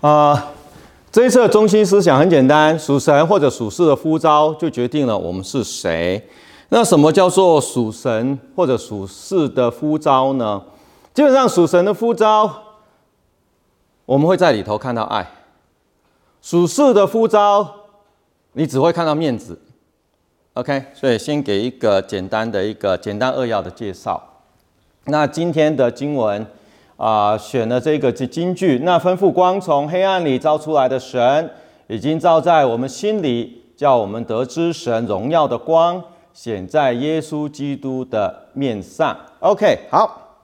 啊、这一次的中心思想很简单，属神或者属世的呼召就决定了我们是谁。那什么叫做属神或者属世的呼召呢？基本上属神的呼召，我们会在里头看到爱；属世的呼召，你只会看到面子。OK，所以先给一个简单的一个简单扼要的介绍。那今天的经文啊、选了这个金句，那吩咐光从黑暗里照出来的神，已经照在我们心里，叫我们得知神荣耀的光。显在耶稣基督的面上。OK，好。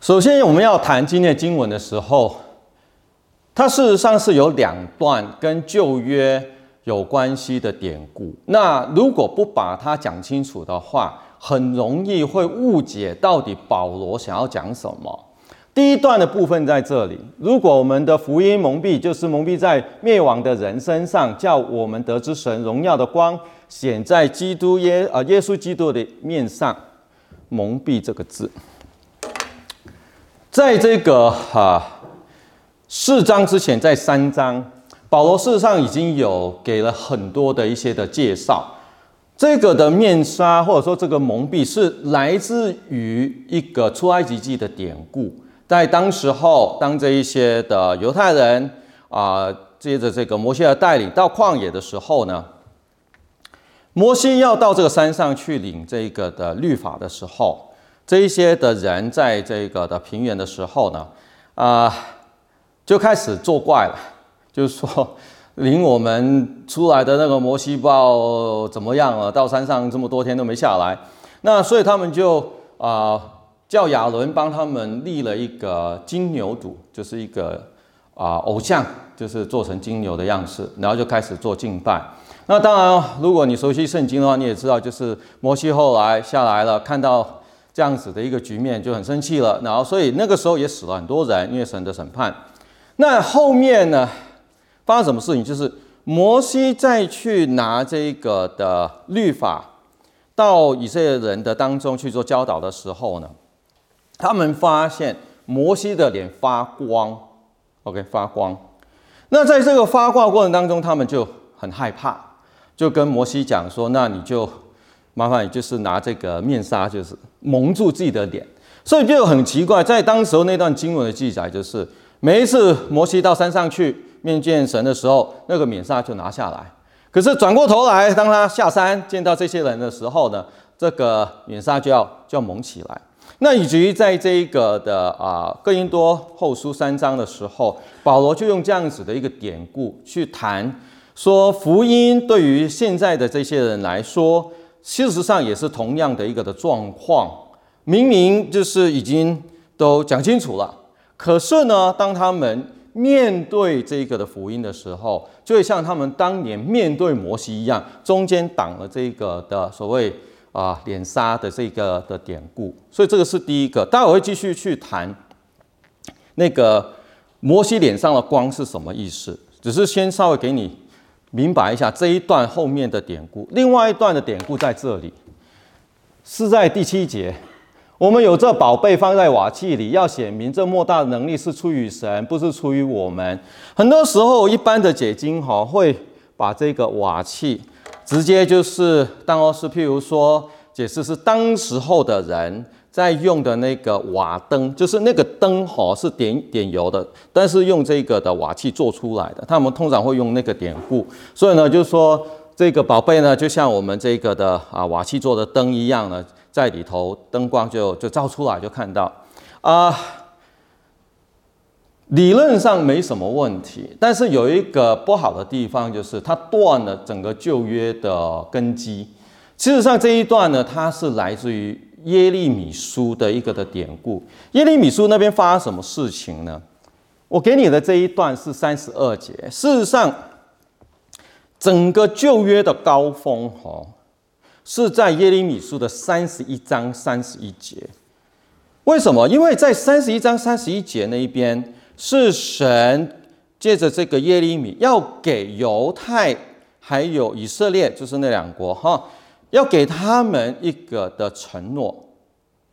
首先，我们要谈今天的经文的时候，它事实上是有两段跟旧约有关系的典故。那如果不把它讲清楚的话，很容易会误解到底保罗想要讲什么。第一段的部分在这里。如果我们的福音蒙蔽，就是蒙蔽在灭亡的人身上，叫我们得知神荣耀的光显在基督耶啊耶稣基督的面上。蒙蔽这个字，在这个哈四章之前，在三章，保罗事实上已经有给了很多的一些的介绍。这个的面纱或者说这个蒙蔽是来自于一个出埃及记的典故。在当时候，当这一些的犹太人啊，接着这个摩西的带领到旷野的时候呢，摩西要到这个山上去领这个的律法的时候，这一些的人在这个的平原的时候呢，啊，就开始作怪了，就是说领我们出来的那个摩西不知道怎么样了，到山上这么多天都没下来，那所以他们就啊。叫亚伦帮他们立了一个金牛犊，就是一个啊偶像，就是做成金牛的样式，然后就开始做敬拜。那当然，如果你熟悉圣经的话，你也知道，就是摩西后来下来了，看到这样子的一个局面，就很生气了。然后，所以那个时候也死了很多人，因为神的审判。那后面呢，发生什么事情？就是摩西再去拿这个的律法到以色列人的当中去做教导的时候呢，他们发现摩西的脸发光，OK，发光。那在这个发光过程当中，他们就很害怕，就跟摩西讲说：“那你就麻烦你就是拿这个面纱，就是蒙住自己的脸。”所以就很奇怪，在当时候那段经文的记载，就是每一次摩西到山上去面见神的时候，那个面纱就拿下来。可是转过头来，当他下山见到这些人的时候呢，这个面纱就要就要蒙起来。那以至于在这一个的啊哥林多后书三章的时候，保罗就用这样子的一个典故去谈，说福音对于现在的这些人来说，事实上也是同样的一个的状况。明明就是已经都讲清楚了，可是呢，当他们面对这个的福音的时候，就会像他们当年面对摩西一样，中间挡了这个的所谓。啊，脸纱的这个的典故，所以这个是第一个。待会我会继续去谈那个摩西脸上的光是什么意思，只是先稍微给你明白一下这一段后面的典故。另外一段的典故在这里，是在第七节，我们有这宝贝放在瓦器里，要显明这莫大的能力是出于神，不是出于我们。很多时候，一般的解经哈会把这个瓦器。直接就是当做是，譬如说解释是当时候的人在用的那个瓦灯，就是那个灯哈是点点油的，但是用这个的瓦器做出来的，他们通常会用那个典故，所以呢，就是说这个宝贝呢，就像我们这个的啊瓦器做的灯一样呢，在里头灯光就就照出来就看到啊。理论上没什么问题，但是有一个不好的地方，就是它断了整个旧约的根基。事实上，这一段呢，它是来自于耶利米书的一个的典故。耶利米书那边发生什么事情呢？我给你的这一段是三十二节。事实上，整个旧约的高峰哦，是在耶利米书的三十一章三十一节。为什么？因为在三十一章三十一节那一边。是神借着这个耶利米，要给犹太还有以色列，就是那两国哈，要给他们一个的承诺，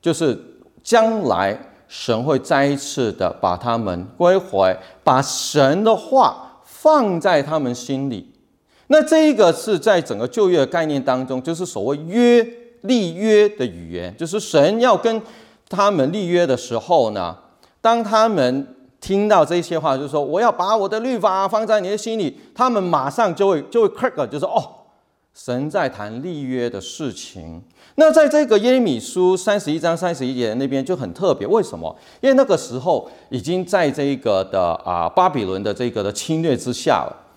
就是将来神会再一次的把他们归回，把神的话放在他们心里。那这一个是在整个旧约的概念当中，就是所谓约立约的语言，就是神要跟他们立约的时候呢，当他们听到这些话，就是说我要把我的律法放在你的心里，他们马上就会就会 click，就是哦，神在谈立约的事情。那在这个耶利米书三十一章三十一节那边就很特别，为什么？因为那个时候已经在这个的啊巴比伦的这个的侵略之下了。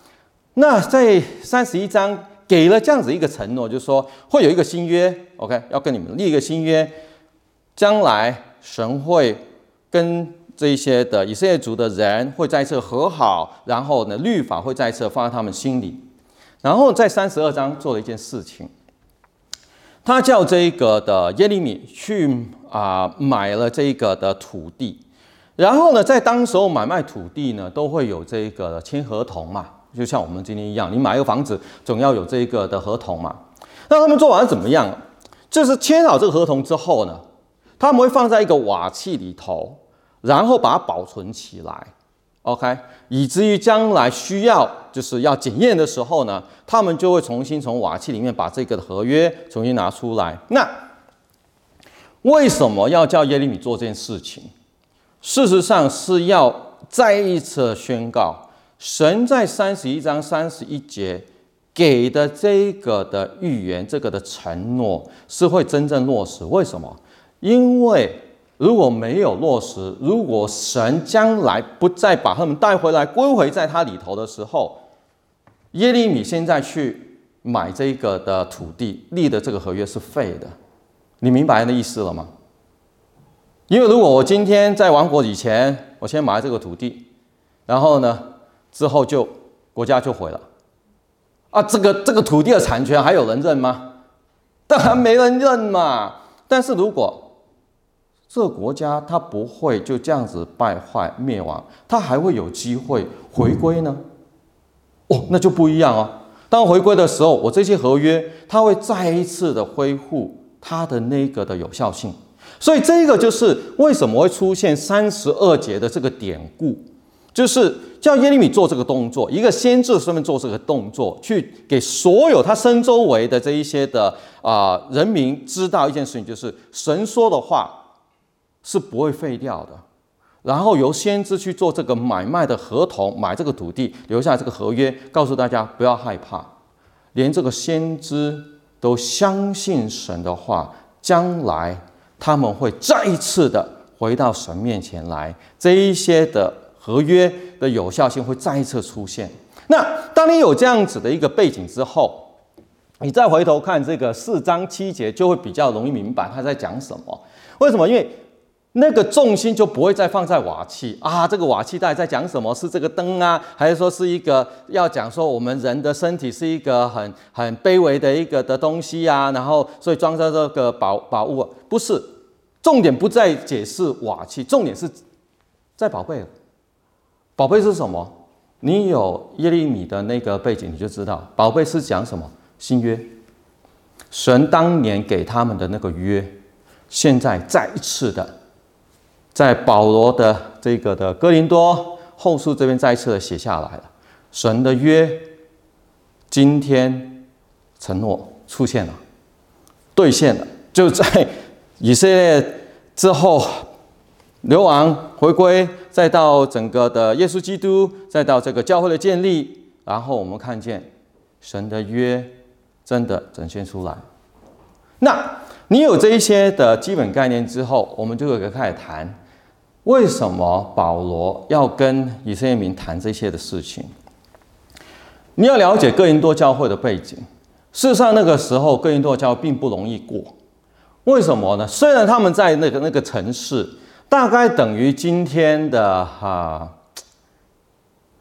那在三十一章给了这样子一个承诺，就是说会有一个新约，OK，要跟你们立一个新约，将来神会跟这些的以色列族的人会再次和好，然后呢，律法会再次放在他们心里。然后在三十二章做了一件事情，他叫这个的耶利米去啊、买了这个的土地，然后呢，在当时候买卖土地呢，都会有这个签合同嘛。就像我们今天一样，你买一个房子，总要有这个的合同嘛。那他们做完怎么样？就是签好这个合同之后呢，他们会放在一个瓦器里头，然后把它保存起来，OK，以至于将来需要就是要检验的时候呢，他们就会重新从瓦器里面把这个合约重新拿出来。那为什么要叫耶利米做这件事情？事实上是要再一次宣告。神在三十一章三十一节给的这个的预言，这个的承诺是会真正落实。为什么？因为如果没有落实，如果神将来不再把他们带回来归回在他里头的时候，耶利米现在去买这个的土地立的这个合约是废的。你明白那意思了吗？因为如果我今天在亡国以前，我先买这个土地，然后呢，之后就国家就毁了啊！这个这个土地的产权还有人认吗？当然没人认嘛。但是如果这个国家它不会就这样子败坏灭亡，它还会有机会回归呢？哦，那就不一样哦。当回归的时候，我这些合约它会再一次的恢复它的那个的有效性。所以这个就是为什么会出现三十二节的这个典故。就是叫耶利米做这个动作，一个先知的身份做这个动作，去给所有他身周围的这一些的啊、人民知道一件事情，就是神说的话是不会废掉的。然后由先知去做这个买卖的合同，买这个土地，留下这个合约，告诉大家不要害怕，连这个先知都相信神的话，将来他们会再一次的回到神面前来，这一些的。合约的有效性会再一次出现。那当你有这样子的一个背景之后，你再回头看这个四章七节，就会比较容易明白他在讲什么。为什么？因为那个重心就不会再放在瓦器啊，这个瓦器到底在讲什么？是这个灯啊，还是说是一个要讲说我们人的身体是一个很很卑微的一个的东西啊？然后所以装在这个宝宝物，不是重点，不在解释瓦器，重点是在宝贝。宝贝是什么？你有耶利米的那个背景，你就知道宝贝是讲什么。新约，神当年给他们的那个约，现在再一次的，在保罗的这个的哥林多后书这边再一次的写下来了。神的约，今天承诺出现了，兑现了，就在以色列之后。流亡回归，再到整个的耶稣基督，再到这个教会的建立，然后我们看见神的约真的展现出来。那你有这一些的基本概念之后，我们就会开始谈为什么保罗要跟以色列民谈这些的事情。你要了解哥林多教会的背景，事实上那个时候哥林多教并不容易过。为什么呢？虽然他们在那个那个城市。大概等于今天的哈、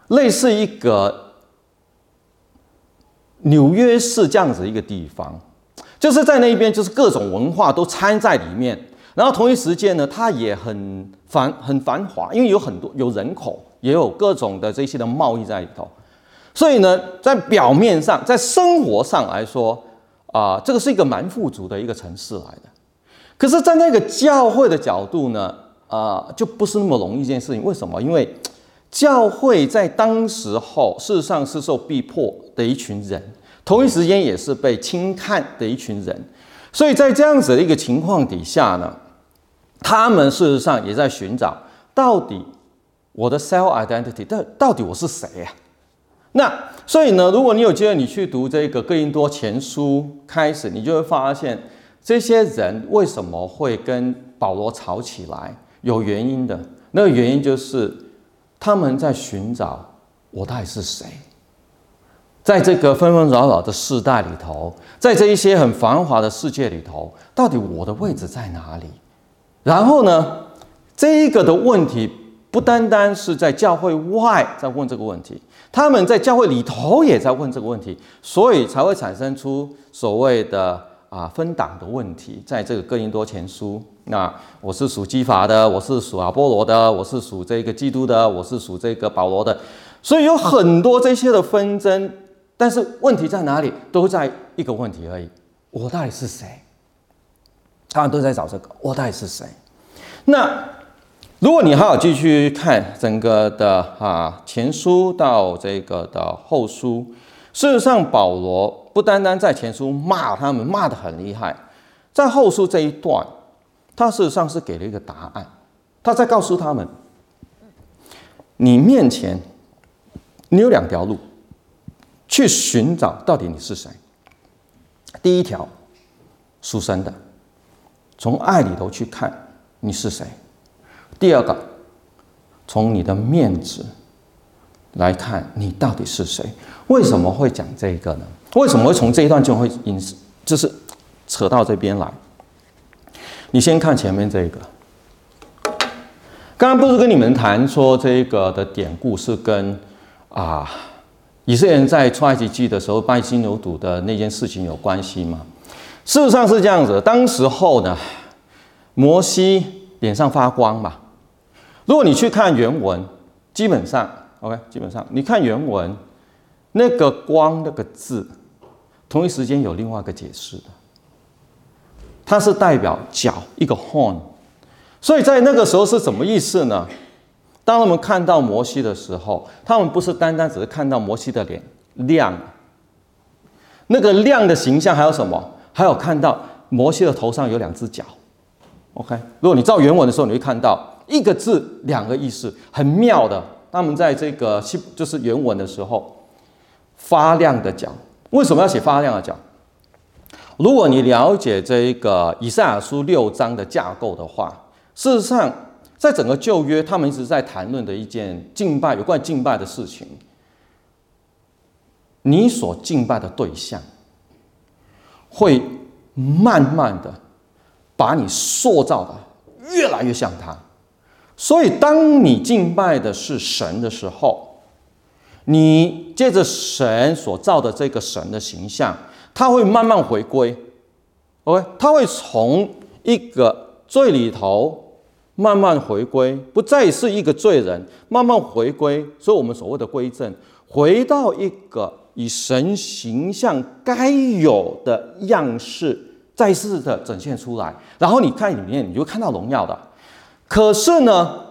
类似一个纽约市这样子一个地方，就是在那边，就是各种文化都掺在里面。然后同一时间呢，它也很繁很繁华，因为有很多有人口，也有各种的这些的贸易在里头。所以呢，在表面上，在生活上来说，啊，这个是一个蛮富足的一个城市来的。可是，在那个教会的角度呢？呃，就不是那么容易一件事情。为什么？因为教会在当时候事实上是受逼迫的一群人，同一时间也是被轻看的一群人。所以在这样子的一个情况底下呢，他们事实上也在寻找到底我的 self identity，到到底我是谁呀？那所以呢，如果你有机会你去读这个哥林多前书开始，你就会发现这些人为什么会跟保罗吵起来，有原因的。那个原因就是他们在寻找我到底是谁。在这个纷纷扰扰的世代里头，在这一些很繁华的世界里头，到底我的位置在哪里？然后呢，这一个的问题不单单是在教会外在问这个问题，他们在教会里头也在问这个问题，所以才会产生出所谓的啊分党的问题。在这个哥林多前书，那我是属基法的，我是属阿波罗的，我是属这个基督的，我是属这个保罗的，所以有很多这些的纷争。但是问题在哪里？都在一个问题而已：我到底是谁？他们都在找这个，我到底是谁？那如果你还要继续看整个的啊前书到这个的后书，事实上保罗不单单在前书骂他们，骂得很厉害，在后书这一段，他事实上是给了一个答案，他在告诉他们：你面前你有两条路。去寻找到底你是谁？第一条，书生的，从爱里头去看你是谁；第二个，从你的面子来看你到底是谁。为什么会讲这个呢？为什么会从这一段就会引，就是扯到这边来？你先看前面这个，刚刚不是跟你们谈说这个的典故是跟啊。以色列人在出埃及记的时候拜金牛犊的那件事情有关系吗？事实上是这样子。当时候呢，摩西脸上发光嘛。如果你去看原文，基本上 OK，基本上你看原文，那个光那个字，同一时间有另外一个解释的，它是代表角一个 horn，所以在那个时候是什么意思呢？当他们看到摩西的时候，他们不是单单只是看到摩西的脸亮，那个亮的形象还有什么？还有看到摩西的头上有两只角。OK，如果你照原文的时候，你会看到一个字两个意思，很妙的。他们在这个西就是原文的时候，发亮的角，为什么要写发亮的角？如果你了解这一个以赛亚书六章的架构的话，事实上。在整个旧约，他们一直在谈论的一件敬拜，有关敬拜的事情。你所敬拜的对象，会慢慢的把你塑造的越来越像他。所以，当你敬拜的是神的时候，你借着神所造的这个神的形象，他会慢慢回归。OK，他会从一个罪里头。慢慢回归，不再是一个罪人，慢慢回归，所以我们所谓的归正，回到一个以神形象该有的样式，再次的展现出来。然后你看里面，你就看到荣耀的。可是呢，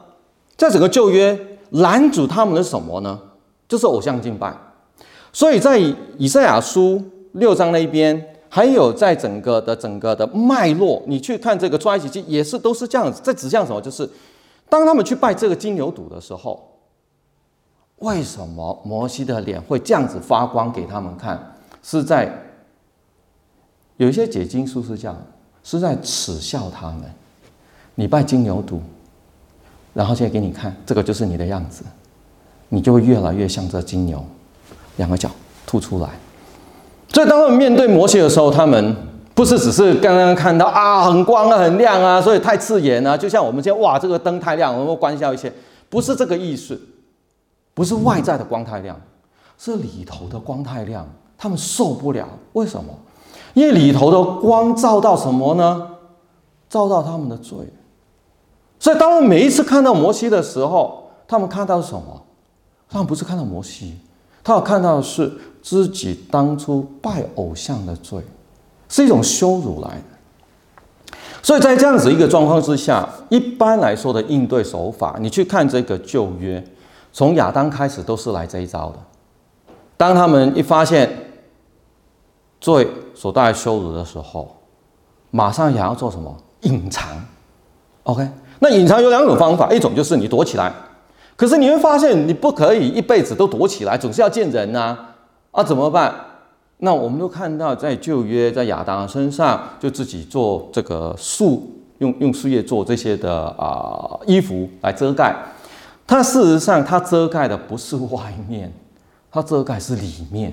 在整个旧约拦阻他们的什么呢？就是偶像敬拜。所以在以赛亚书六章那一边。还有，在整个的整个的脉络，你去看这个出埃及记，也是都是这样子。在指向什么？就是当他们去拜这个金牛犊的时候，为什么摩西的脸会这样子发光给他们看？是在有一些解经书是这样，是在耻笑他们。你拜金牛犊，然后现在给你看，这个就是你的样子，你就会越来越像这金牛，两个角凸出来。所以，当他们面对摩西的时候，他们不是只是刚刚看到啊，很光啊，很亮啊，所以太刺眼啊。就像我们现在哇，这个灯太亮，我们关掉一些，不是这个意思，不是外在的光太亮，是里头的光太亮，他们受不了。为什么？因为里头的光照到什么呢？照到他们的罪。所以，当我每一次看到摩西的时候，他们看到什么？他们不是看到摩西。他要看到的是自己当初拜偶像的罪，是一种羞辱来的。所以在这样子一个状况之下，一般来说的应对手法，你去看这个旧约，从亚当开始都是来这一招的。当他们一发现罪所带来羞辱的时候，马上想要做什么？隐藏。OK，那隐藏有两种方法，一种就是你躲起来。可是你会发现，你不可以一辈子都躲起来，总是要见人呐、啊。怎么办？那我们都看到，在旧约，在亚当身上，就自己做这个树，用用树叶做这些的啊、衣服来遮盖。它事实上，它遮盖的不是外面，它遮盖是里面。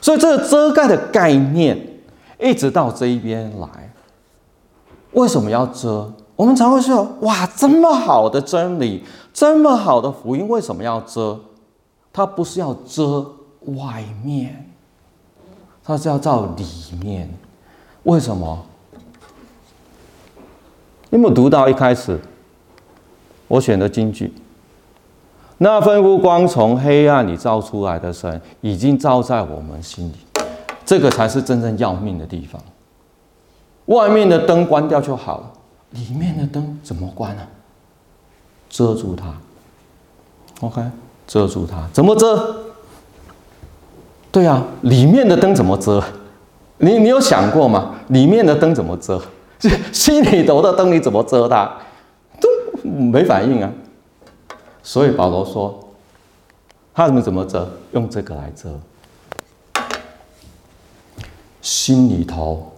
所以这个遮盖的概念，一直到这一边来，为什么要遮？我们常会说，哇，这么好的真理，这么好的福音，为什么要遮？它不是要遮外面。它是要照里面，为什么？有没有读到一开始我选的金句？那吩咐光从黑暗里照出来的神，已经照在我们心里，这个才是真正要命的地方。外面的灯关掉就好了，里面的灯怎么关呢、啊？遮住它，OK，遮住它，怎么遮？对啊，里面的灯怎么遮？你你有想过吗？里面的灯怎么遮？心里头的灯你怎么遮它？都没反应啊。所以保罗说，他们怎么遮？用这个来遮。心里头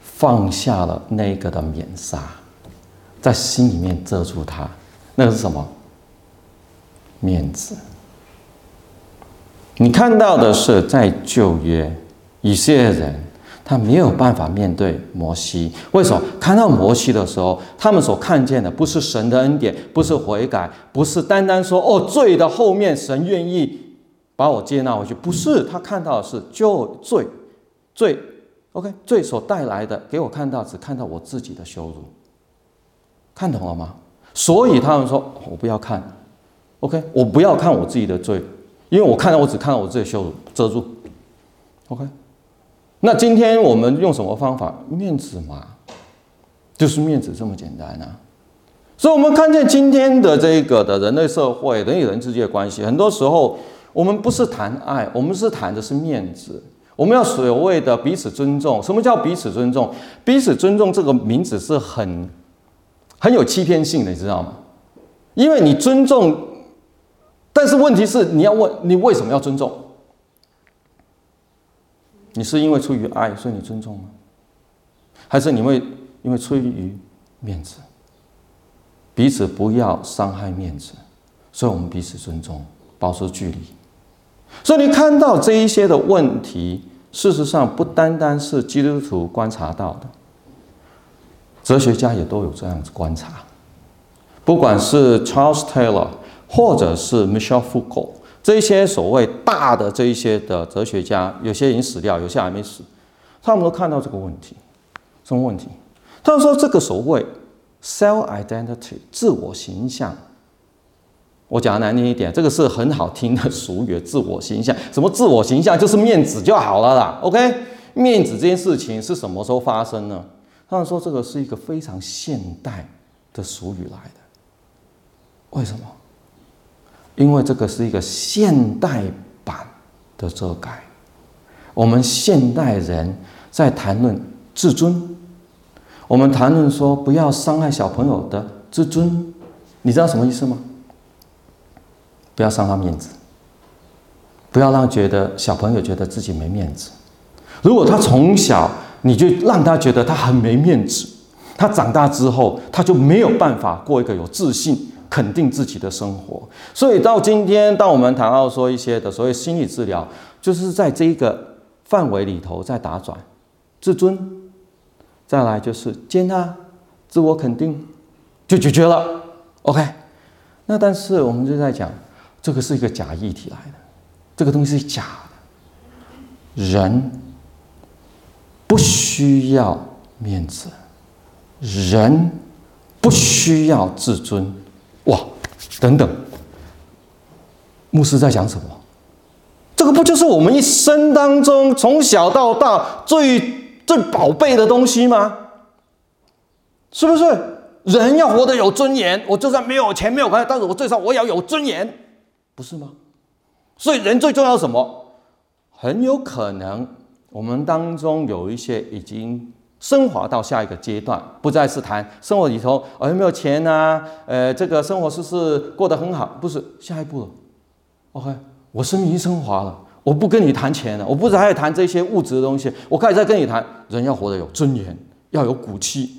放下了那个的面纱，在心里面遮住它，那个是什么？面子。你看到的是，在旧约，以色列人他没有办法面对摩西。为什么？看到摩西的时候，他们所看见的不是神的恩典，不是悔改，不是单单说哦，罪的后面神愿意把我接纳回去，不是。他看到的是就罪，罪，OK，罪所带来的，给我看到只看到我自己的羞辱，看懂了吗？所以他们说，我不要看，OK，我不要看我自己的罪。因为我看到，我只看到我自己的羞辱，遮住，OK。那今天我们用什么方法？面子嘛，就是面子这么简单啊。所以，我们看见今天的这个的人类社会，人与人之间的关系，很多时候我们不是谈爱，我们是谈的是面子。我们要所谓的彼此尊重。什么叫彼此尊重？彼此尊重这个名字是很很有欺骗性的，你知道吗？因为你尊重。但是问题是，你要问你为什么要尊重？你是因为出于爱，所以你尊重吗？还是你会因为出于面子？彼此不要伤害面子，所以我们彼此尊重，保持距离。所以你看到这一些的问题，事实上不单单是基督徒观察到的，哲学家也都有这样子观察，不管是 Charles Taylor。或者是 Michel Foucault 这些所谓大的这一些的哲学家，有些已经死掉，有些还没死，他们都看到这个问题，什么问题？他们说这个所谓 self identity 自我形象，我讲的难听一点，这个是很好听的俗语，自我形象，什么自我形象就是面子就好了啦，OK？面子这件事情是什么时候发生呢？他们说这个是一个非常现代的俗语来的，为什么？因为这个是一个现代版的遮盖，我们现代人在谈论自尊，我们谈论说不要伤害小朋友的自尊，你知道什么意思吗？不要伤他面子，不要让觉得小朋友觉得自己没面子。如果他从小你就让他觉得他很没面子，他长大之后他就没有办法过一个有自信。肯定自己的生活，所以到今天，当我们谈到说一些的所谓心理治疗，就是在这一个范围里头在打转，自尊，再来就是接纳，自我肯定，就解决了。OK，那但是我们就在讲，这个是一个假议题来的，这个东西是假的，人不需要面子，人不需要自尊。哇，等等，牧师在讲什么？这个不就是我们一生当中从小到大最最宝贝的东西吗？是不是？人要活得有尊严，我就算没有钱没有关系，但是我最少我要有尊严，不是吗？所以人最重要什么？很有可能我们当中有一些已经升华到下一个阶段，不再是谈生活里头哦有没有钱啊，呃，这个生活是不是过得很好？不是，下一步了。OK，我生命已经升华了，我不跟你谈钱了，我不是还在谈这些物质的东西，我开始在跟你谈人要活得有尊严，要有骨气。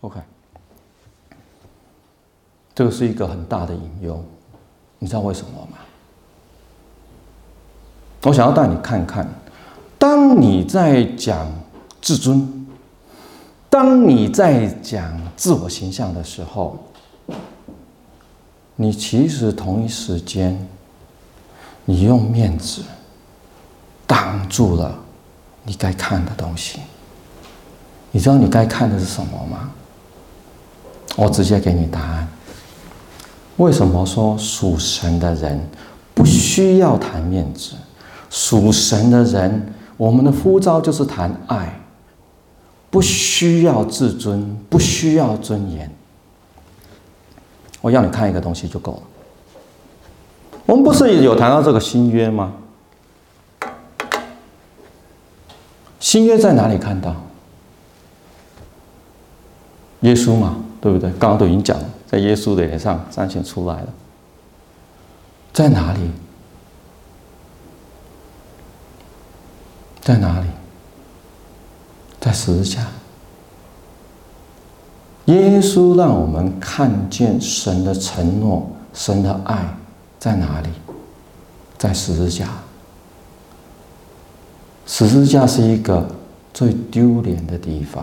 OK。这个是一个很大的隐忧，你知道为什么吗？我想要带你看看，当你在讲自尊，当你在讲自我形象的时候，你其实同一时间，你用面子挡住了你该看的东西。你知道你该看的是什么吗？我直接给你答案。为什么说属神的人不需要谈面子？属神的人，我们的呼召就是谈爱，不需要自尊，不需要尊严。我要你看一个东西就够了。我们不是有谈到这个新约吗？新约在哪里看到？耶稣嘛，对不对？刚刚都已经讲了。在耶稣的脸上彰显出来了，在哪里？在哪里？在十字架。耶稣让我们看见神的承诺、神的爱在哪里？在十字架。十字架是一个最丢脸的地方。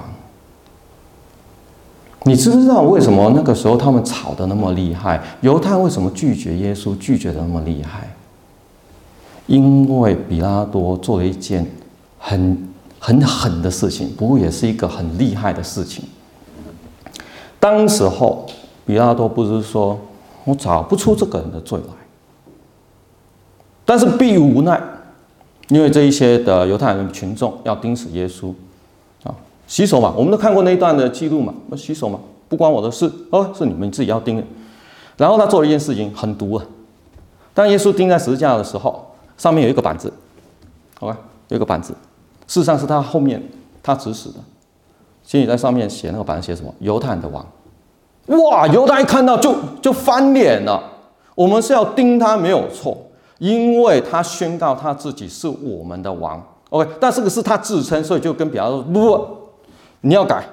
你知不知道为什么那个时候他们吵得那么厉害？犹太为什么拒绝耶稣，拒绝得那么厉害？因为比拉多做了一件很很狠的事情，不过也是一个很厉害的事情。当时候，比拉多不是说我找不出这个人的罪来，但是逼于无奈，因为这一些的犹太人群众要钉死耶稣。啊洗手嘛，我们都看过那一段的记录嘛。那洗手嘛，不关我的事哦，是你们自己要钉的。然后他做了一件事情，很毒啊。当耶稣钉在十字架的时候，上面有一个板子，好吧，有一个板子，事实上是他后面他指使的。心里在上面写那个板写什么？犹太的王。哇，犹太一看到就就翻脸了。我们是要盯他没有错，因为他宣告他自己是我们的王。OK，但这个是他自称，所以就跟比拉多说不。你要改，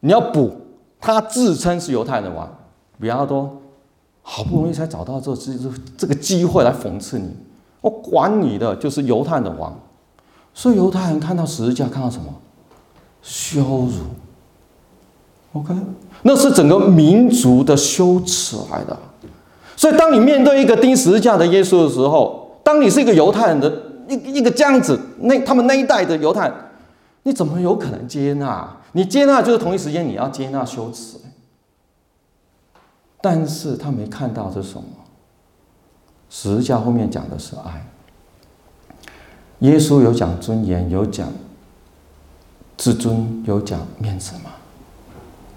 你要补。他自称是犹太人的王，比拉多好不容易才找到这这这个机会来讽刺你。我管你的，就是犹太人的王。所以犹太人看到十字架，看到什么？羞辱。OK，那是整个民族的羞耻来的。所以当你面对一个钉十字架的耶稣的时候，当你是一个犹太人的一一个这样子，那他们那一代的犹太人。你怎么有可能接纳？你接纳就是同一时间你要接纳羞耻。但是他没看到是什么？十字架后面讲的是爱。耶稣有讲尊严，有讲自尊，有讲面子吗？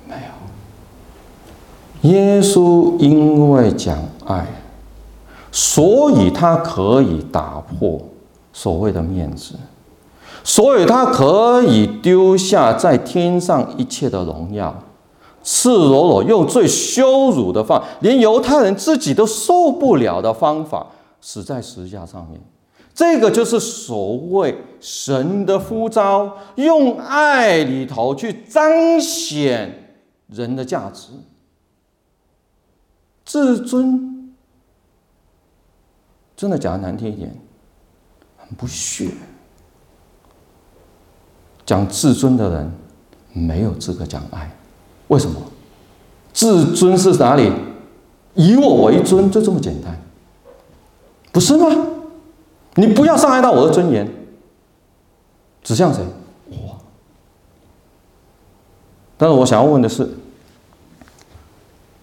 没有。耶稣因为讲爱，所以他可以打破所谓的面子。所以他可以丢下在天上一切的荣耀，赤裸裸用最羞辱的方，连犹太人自己都受不了的方法，死在十字架上面。这个就是所谓神的呼召，用爱里头去彰显人的价值，自尊。真的讲的难听一点，很不屑。讲自尊的人没有资格讲爱，为什么？自尊是哪里？以我为尊，就这么简单，不是吗？你不要伤害到我的尊严，指向谁？我。但是我想要问的是，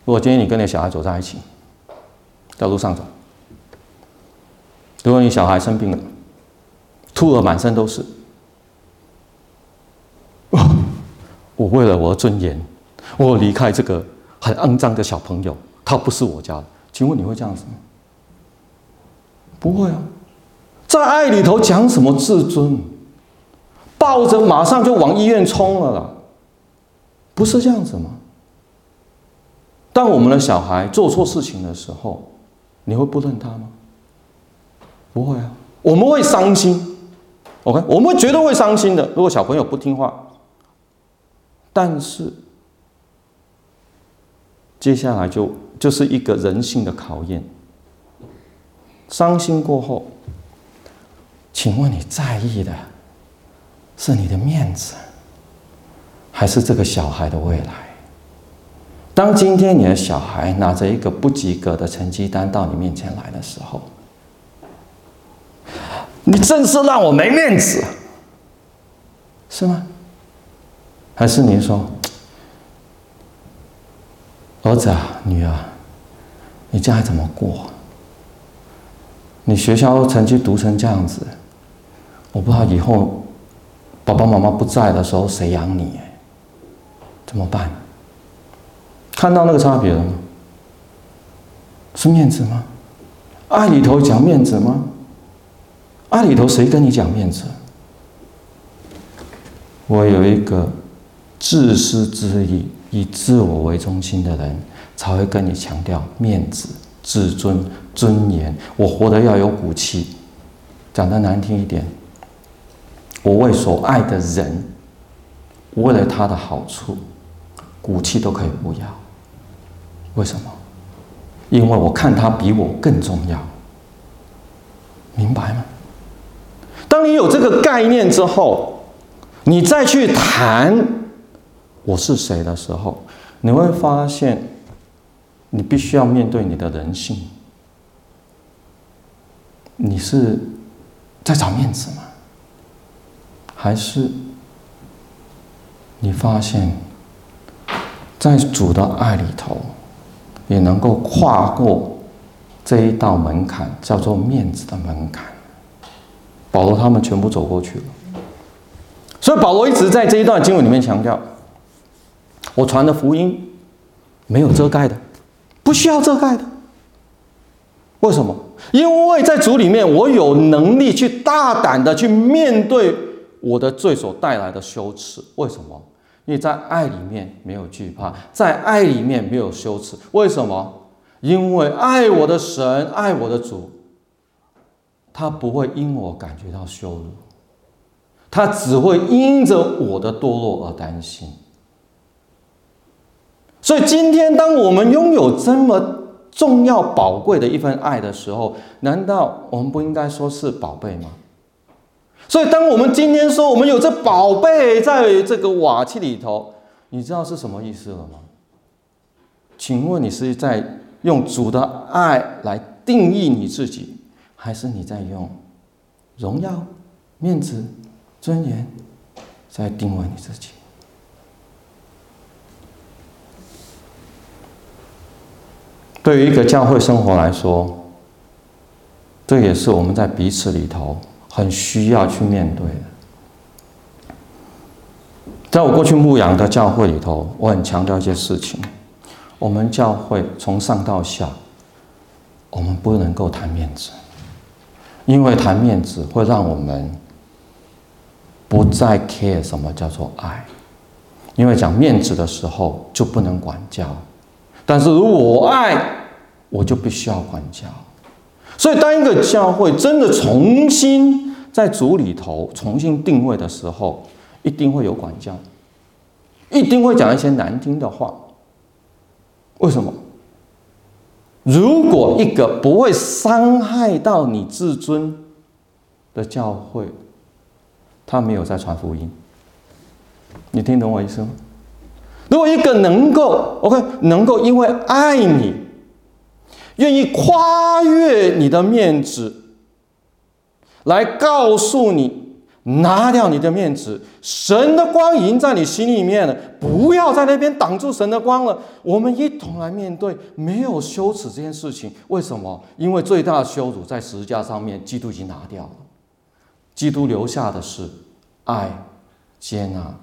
如果今天你跟你小孩走在一起，在路上走，如果你小孩生病了，吐了满身都是。我为了我的尊严，我离开这个很肮脏的小朋友，他不是我家的。请问你会这样子吗？不会啊，在爱里头讲什么自尊？抱着马上就往医院冲了啦，不是这样子吗？当我们的小孩做错事情的时候，你会不认他吗？不会啊，我们会伤心。OK，我们绝对会伤心的。如果小朋友不听话，但是接下来就就是一个人性的考验。伤心过后，请问你在意的是你的面子，还是这个小孩的未来？当今天你的小孩拿着一个不及格的成绩单到你面前来的时候，你真是让我没面子，是吗？还是你说，儿子啊，女儿，你将来怎么过？你学校成绩读成这样子，我不知道以后爸爸妈妈不在的时候谁养你？怎么办？看到那个差别了吗？是面子吗？爱里头讲面子吗？爱里头谁跟你讲面子？我有一个自私自利、以自我为中心的人，才会跟你强调面子、自尊、尊严。我活得要有骨气。讲得难听一点，我为所爱的人，为了他的好处，骨气都可以不要。为什么？因为我看他比我更重要，明白吗？当你有这个概念之后，你再去谈我是谁的时候，你会发现，你必须要面对你的人性。你是在找面子吗？还是你发现，在主的爱里头？也能够跨过这一道门槛，叫做面子的门槛。保罗他们全部走过去了，所以保罗一直在这一段经文里面强调：我传的福音没有遮盖的，不需要遮盖的。为什么？因为在主里面，我有能力去大胆的去面对我的罪所带来的羞耻。为什么？因为在爱里面没有惧怕，在爱里面没有羞耻。为什么？因为爱我的神，爱我的主，他不会因我感觉到羞辱，他只会因着我的堕落而担心。所以今天，当我们拥有这么重要、宝贵的一份爱的时候，难道我们不应该说是宝贝吗？所以，当我们今天说我们有这宝贝在这个瓦器里头，你知道是什么意思了吗？请问你是在用主的爱来定义你自己，还是你在用荣耀、面子、尊严在定位你自己？对于一个教会生活来说，这也是我们在彼此里头。很需要去面对的。在我过去牧养的教会里头，我很强调一些事情。我们教会从上到下，我们不能够谈面子，因为谈面子会让我们不再 care 什么叫做爱。因为讲面子的时候就不能管教，但是如果我爱，我就必须要管教。所以，当一个教会真的重新在主里头重新定位的时候，一定会有管教，一定会讲一些难听的话。为什么？如果一个不会伤害到你自尊的教会，他没有在传福音。你听懂我意思吗？如果一个能够 OK，能够因为爱你，愿意跨越你的面子。来告诉你，拿掉你的面子，神的光已经在你心里面了，不要在那边挡住神的光了。我们一同来面对，没有羞耻这件事情。为什么？因为最大的羞辱在十字架上面，基督已经拿掉了。基督留下的是爱、接纳、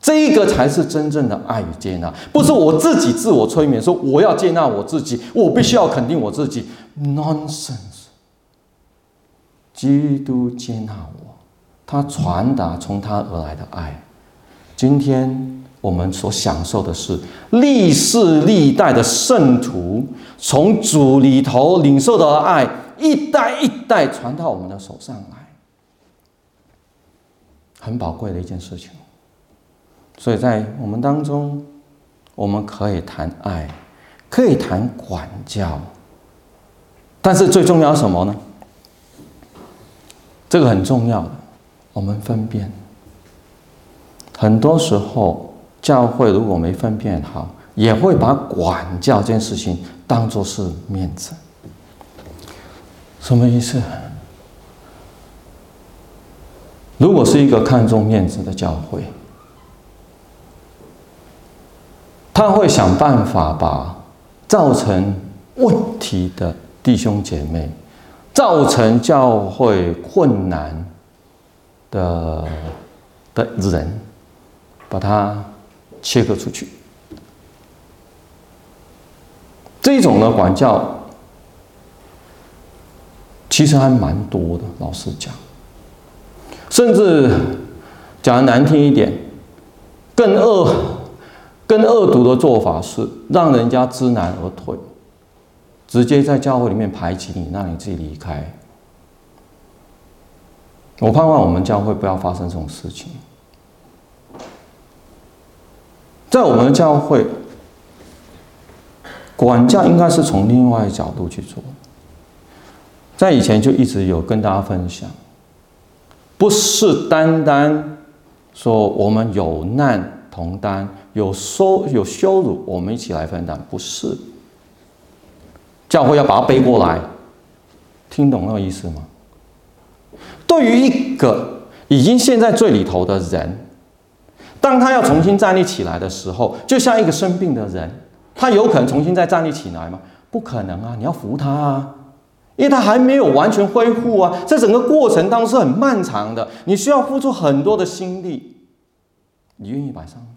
这一个才是真正的爱与接纳，不是我自己自我催眠说我要接纳我自己，我必须要肯定我自己。Nonsense！基督接纳我，他传达从他而来的爱。今天我们所享受的是历世历代的圣徒从主里头领受到的爱，一代一代传到我们的手上来，很宝贵的一件事情。所以在我们当中，我们可以谈爱，可以谈管教，但是最重要什么呢？这个很重要的，我们分辨。很多时候，教会如果没分辨好，也会把管教这件事情当做是面子。什么意思？如果是一个看重面子的教会。他会想办法把造成问题的弟兄姐妹、造成教会困难的的人，把他切割出去。这种的管教其实还蛮多的，老实讲，甚至讲的难听一点，更恶。更恶毒的做法是让人家知难而退，直接在教会里面排挤你，让你自己离开。我盼望我们教会不要发生这种事情。在我们的教会，管教应该是从另外一角度去做。在以前就一直有跟大家分享，不是单单说我们有难同担。有羞有羞辱，我们一起来分担，不是教会要把它背过来，听懂那个意思吗？对于一个已经陷在最里头的人，当他要重新站立起来的时候，就像一个生病的人，他有可能重新再站立起来吗？不可能啊！你要扶他啊，因为他还没有完全恢复啊，在整个过程当中是很漫长的，你需要付出很多的心力，你愿意摆上吗？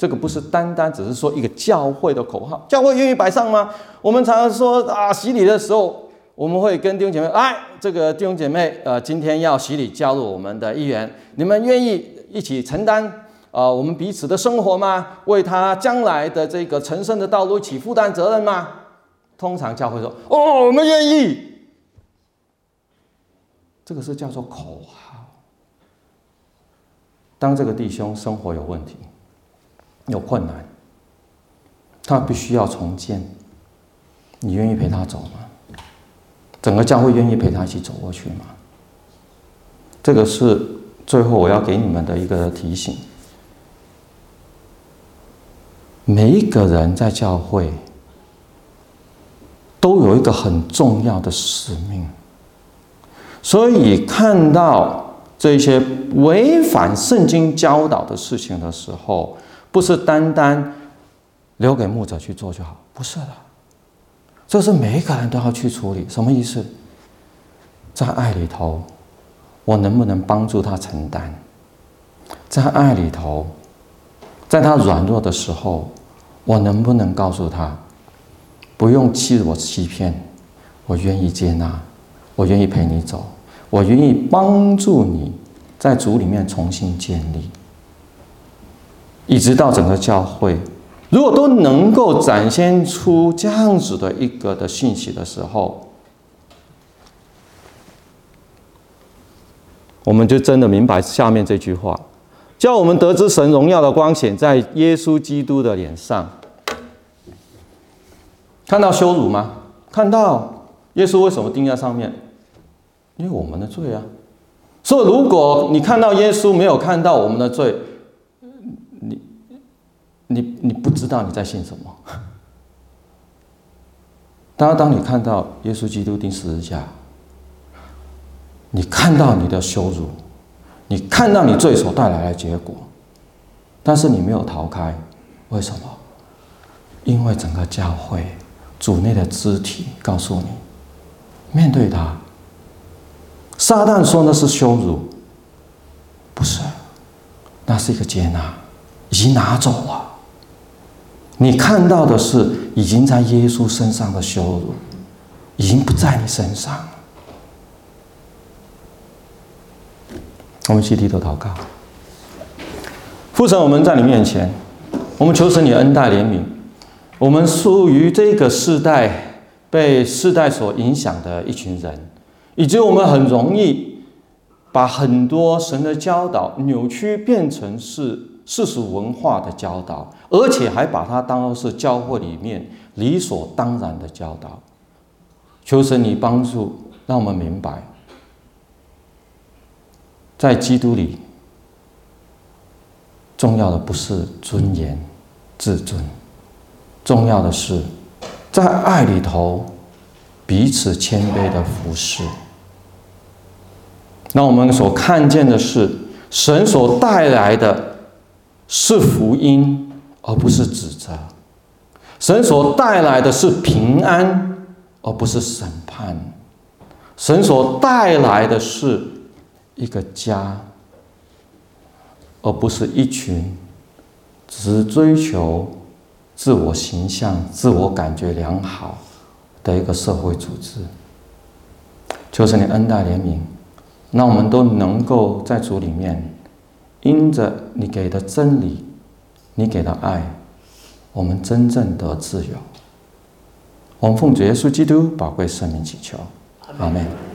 这个不是单单只是说一个教会的口号，教会愿意摆上吗？我们常常说啊，洗礼的时候，我们会跟弟兄姐妹，哎，这个弟兄姐妹，呃，今天要洗礼，加入我们的一员，你们愿意一起承担啊、呃，我们彼此的生活吗？为他将来的这个成圣的道路一起负担责任吗？通常教会说，哦，我们愿意。这个是叫做口号。当这个弟兄生活有问题。有困难，他必须要重建。你愿意陪他走吗？整个教会愿意陪他一起走过去吗？这个是最后我要给你们的一个提醒。每一个人在教会都有一个很重要的使命，所以看到这些违反圣经教导的事情的时候，不是单单留给牧者去做就好，不是的，这是每一个人都要去处理。什么意思？在爱里头，我能不能帮助他承担？在爱里头，在他软弱的时候，我能不能告诉他，不用欺我欺骗，我愿意接纳，我愿意陪你走，我愿意帮助你在主里面重新建立。一直到整个教会，如果都能够展现出这样子的一个的信息的时候，我们就真的明白下面这句话：叫我们得知神荣耀的光显在耶稣基督的脸上。看到羞辱吗？看到。耶稣为什么钉在上面？因为我们的罪啊。所以，如果你看到耶稣，没有看到我们的罪。你你不知道你在信什么。当当你看到耶稣基督钉十字架，你看到你的羞辱，你看到你罪所带来的结果，但是你没有逃开，为什么？因为整个教会主内的肢体告诉你，面对他，撒旦说那是羞辱，不是，那是一个接纳。已经拿走了。你看到的是已经在耶稣身上的羞辱，已经不在你身上了。我们一起低头祷告。父神，我们在你面前，我们求神你恩待怜悯。我们属于这个世代，被世代所影响的一群人，以及我们很容易把很多神的教导扭曲，变成是世俗文化的教导，而且还把它当做是教会里面理所当然的教导。求神你帮助，让我们明白，在基督里。重要的不是尊严、自尊，重要的是在爱里头彼此谦卑的服侍。那我们所看见的是，神所带来的是福音，而不是指责；神所带来的是平安，而不是审判；神所带来的是一个家。而不是一群只追求自我形象、自我感觉良好的一个社会组织。求神你恩待怜悯，让我们都能够在主里面，因着你给的真理、你给的爱，我们真正得自由。我们奉主耶稣基督宝贵圣名祈求，阿门。